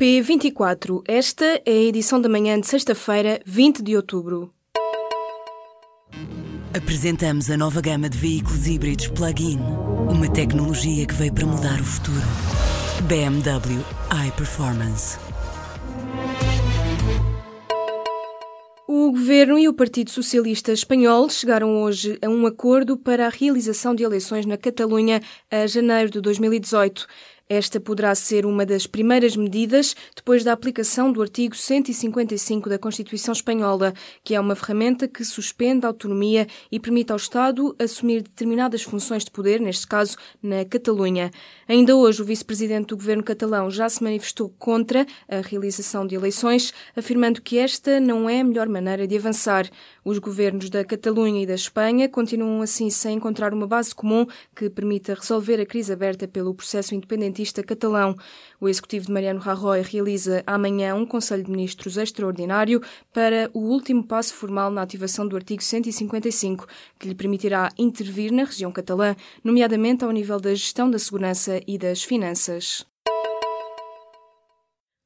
P24. Esta é a edição da manhã de sexta-feira, 20 de outubro. Apresentamos a nova gama de veículos híbridos plug-in. Uma tecnologia que veio para mudar o futuro. BMW iPerformance. O Governo e o Partido Socialista Espanhol chegaram hoje a um acordo para a realização de eleições na Catalunha a janeiro de 2018. Esta poderá ser uma das primeiras medidas depois da aplicação do artigo 155 da Constituição Espanhola, que é uma ferramenta que suspende a autonomia e permite ao Estado assumir determinadas funções de poder, neste caso na Catalunha. Ainda hoje, o vice-presidente do governo catalão já se manifestou contra a realização de eleições, afirmando que esta não é a melhor maneira de avançar. Os governos da Catalunha e da Espanha continuam assim sem encontrar uma base comum que permita resolver a crise aberta pelo processo independentista catalão. O executivo de Mariano Rajoy realiza amanhã um Conselho de Ministros extraordinário para o último passo formal na ativação do artigo 155, que lhe permitirá intervir na região catalã, nomeadamente ao nível da gestão da segurança e das finanças.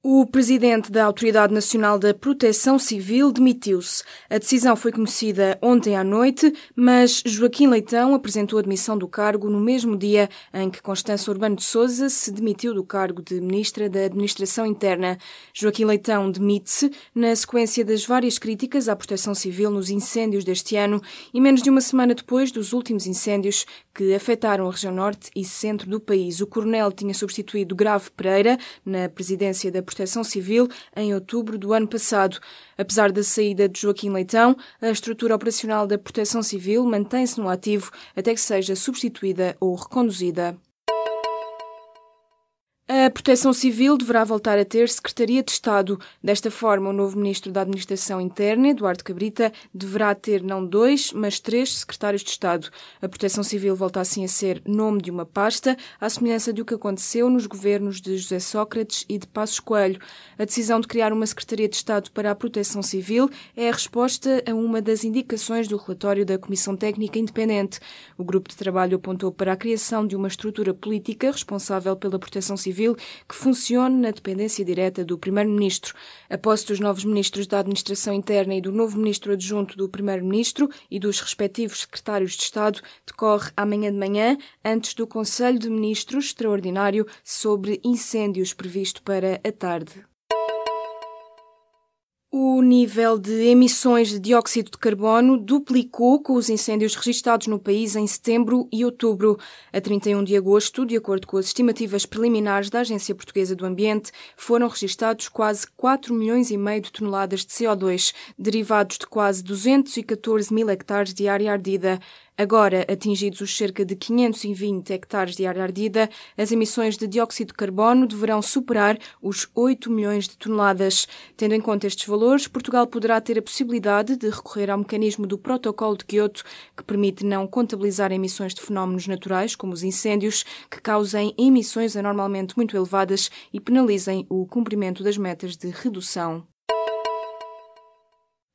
O presidente da Autoridade Nacional da Proteção Civil demitiu-se. A decisão foi conhecida ontem à noite, mas Joaquim Leitão apresentou a demissão do cargo no mesmo dia em que Constança Urbano de Souza se demitiu do cargo de ministra da Administração Interna. Joaquim Leitão demite-se na sequência das várias críticas à proteção civil nos incêndios deste ano e menos de uma semana depois dos últimos incêndios que afetaram a região norte e centro do país. O coronel tinha substituído Grave Pereira na presidência da Proteção Civil em outubro do ano passado. Apesar da saída de Joaquim Leitão, a estrutura operacional da Proteção Civil mantém-se no ativo até que seja substituída ou reconduzida. A Proteção Civil deverá voltar a ter Secretaria de Estado. Desta forma, o novo Ministro da Administração Interna, Eduardo Cabrita, deverá ter não dois, mas três secretários de Estado. A Proteção Civil volta assim a ser nome de uma pasta, à semelhança do que aconteceu nos governos de José Sócrates e de Passos Coelho. A decisão de criar uma Secretaria de Estado para a Proteção Civil é a resposta a uma das indicações do relatório da Comissão Técnica Independente. O grupo de trabalho apontou para a criação de uma estrutura política responsável pela proteção civil Que funcione na dependência direta do Primeiro-Ministro. A posse dos novos ministros da Administração Interna e do novo ministro adjunto do Primeiro-Ministro e dos respectivos secretários de Estado decorre amanhã de manhã, antes do Conselho de Ministros extraordinário sobre incêndios previsto para a tarde. O nível de emissões de dióxido de carbono duplicou com os incêndios registados no país em setembro e outubro. A 31 de agosto, de acordo com as estimativas preliminares da Agência Portuguesa do Ambiente, foram registados quase 4 milhões e meio de toneladas de CO2, derivados de quase 214 mil hectares de área ardida. Agora, atingidos os cerca de 520 hectares de área ardida, as emissões de dióxido de carbono deverão superar os 8 milhões de toneladas. Tendo em conta estes valores, Portugal poderá ter a possibilidade de recorrer ao mecanismo do Protocolo de Quioto, que permite não contabilizar emissões de fenómenos naturais, como os incêndios, que causem emissões anormalmente muito elevadas e penalizem o cumprimento das metas de redução.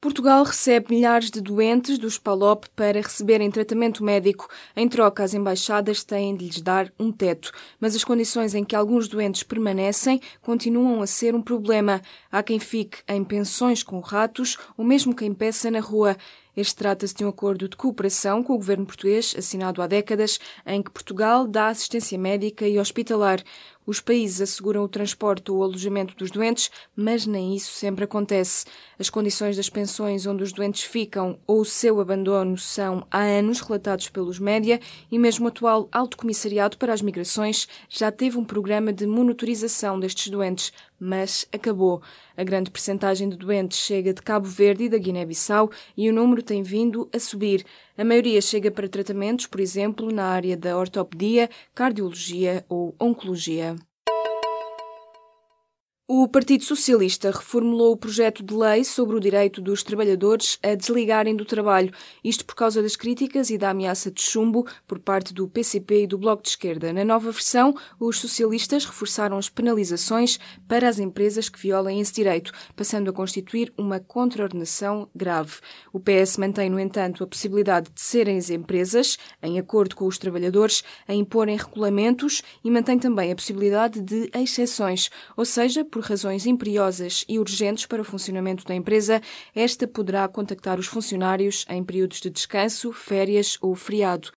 Portugal recebe milhares de doentes dos PALOP para receberem tratamento médico. Em troca, as embaixadas têm de lhes dar um teto. Mas as condições em que alguns doentes permanecem continuam a ser um problema. Há quem fique em pensões com ratos ou mesmo quem peça na rua. Este trata-se de um acordo de cooperação com o governo português, assinado há décadas, em que Portugal dá assistência médica e hospitalar. Os países asseguram o transporte ou o alojamento dos doentes, mas nem isso sempre acontece. As condições das pensões onde os doentes ficam ou o seu abandono são há anos relatados pelos média e mesmo o atual Alto Comissariado para as Migrações já teve um programa de monitorização destes doentes, mas acabou. A grande percentagem de doentes chega de Cabo Verde e da Guiné-Bissau e o número tem vindo a subir. A maioria chega para tratamentos, por exemplo, na área da ortopedia, cardiologia ou oncologia. O Partido Socialista reformulou o projeto de lei sobre o direito dos trabalhadores a desligarem do trabalho, isto por causa das críticas e da ameaça de chumbo por parte do PCP e do Bloco de Esquerda. Na nova versão, os socialistas reforçaram as penalizações para as empresas que violem esse direito, passando a constituir uma contraordenação grave. O PS mantém, no entanto, a possibilidade de serem as empresas, em acordo com os trabalhadores, a imporem regulamentos e mantém também a possibilidade de exceções, ou seja, por por razões imperiosas e urgentes para o funcionamento da empresa, esta poderá contactar os funcionários em períodos de descanso, férias ou feriado.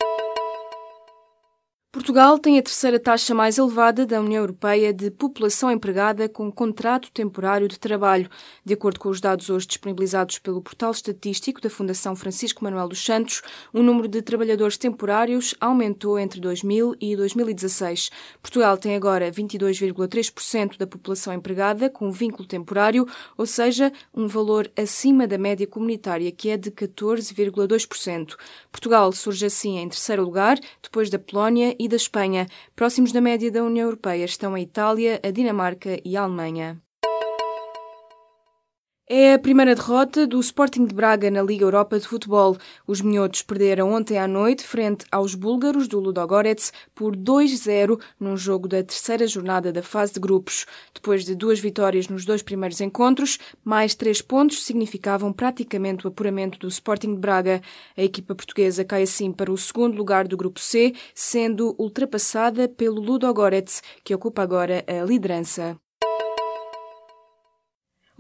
Portugal tem a terceira taxa mais elevada da União Europeia de população empregada com contrato temporário de trabalho. De acordo com os dados hoje disponibilizados pelo portal estatístico da Fundação Francisco Manuel dos Santos, o número de trabalhadores temporários aumentou entre 2000 e 2016. Portugal tem agora 22,3% da população empregada com vínculo temporário, ou seja, um valor acima da média comunitária, que é de 14,2%. Portugal surge assim em terceiro lugar, depois da Polónia e da Espanha. Próximos da média da União Europeia estão a Itália, a Dinamarca e a Alemanha. É a primeira derrota do Sporting de Braga na Liga Europa de Futebol. Os minhotos perderam ontem à noite frente aos búlgaros do Ludogorets por 2-0 num jogo da terceira jornada da fase de grupos. Depois de duas vitórias nos dois primeiros encontros, mais três pontos significavam praticamente o apuramento do Sporting de Braga. A equipa portuguesa cai assim para o segundo lugar do grupo C, sendo ultrapassada pelo Ludogorets, que ocupa agora a liderança.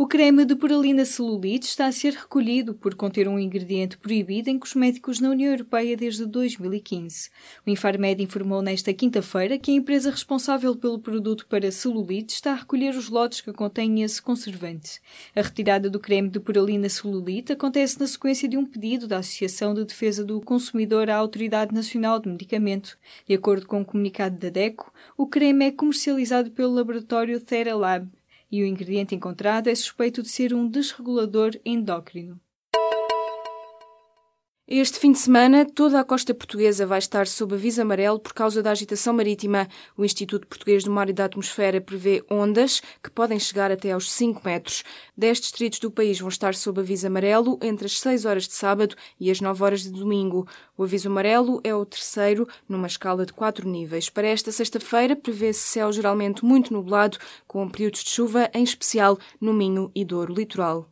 O creme de puralina celulite está a ser recolhido por conter um ingrediente proibido em cosméticos na União Europeia desde 2015. O Infarmed informou nesta quinta-feira que a empresa responsável pelo produto para celulite está a recolher os lotes que contêm esse conservante. A retirada do creme de puralina celulite acontece na sequência de um pedido da Associação de Defesa do Consumidor à Autoridade Nacional de Medicamento. De acordo com o um comunicado da DECO, o creme é comercializado pelo laboratório Theralab e o ingrediente encontrado é suspeito de ser um desregulador endócrino. Este fim de semana, toda a costa portuguesa vai estar sob aviso amarelo por causa da agitação marítima. O Instituto Português do Mar e da Atmosfera prevê ondas que podem chegar até aos 5 metros. Dez distritos do país vão estar sob aviso amarelo entre as 6 horas de sábado e as 9 horas de domingo. O aviso amarelo é o terceiro numa escala de 4 níveis. Para esta sexta-feira, prevê-se céu geralmente muito nublado, com períodos de chuva, em especial no Minho e Douro Litoral.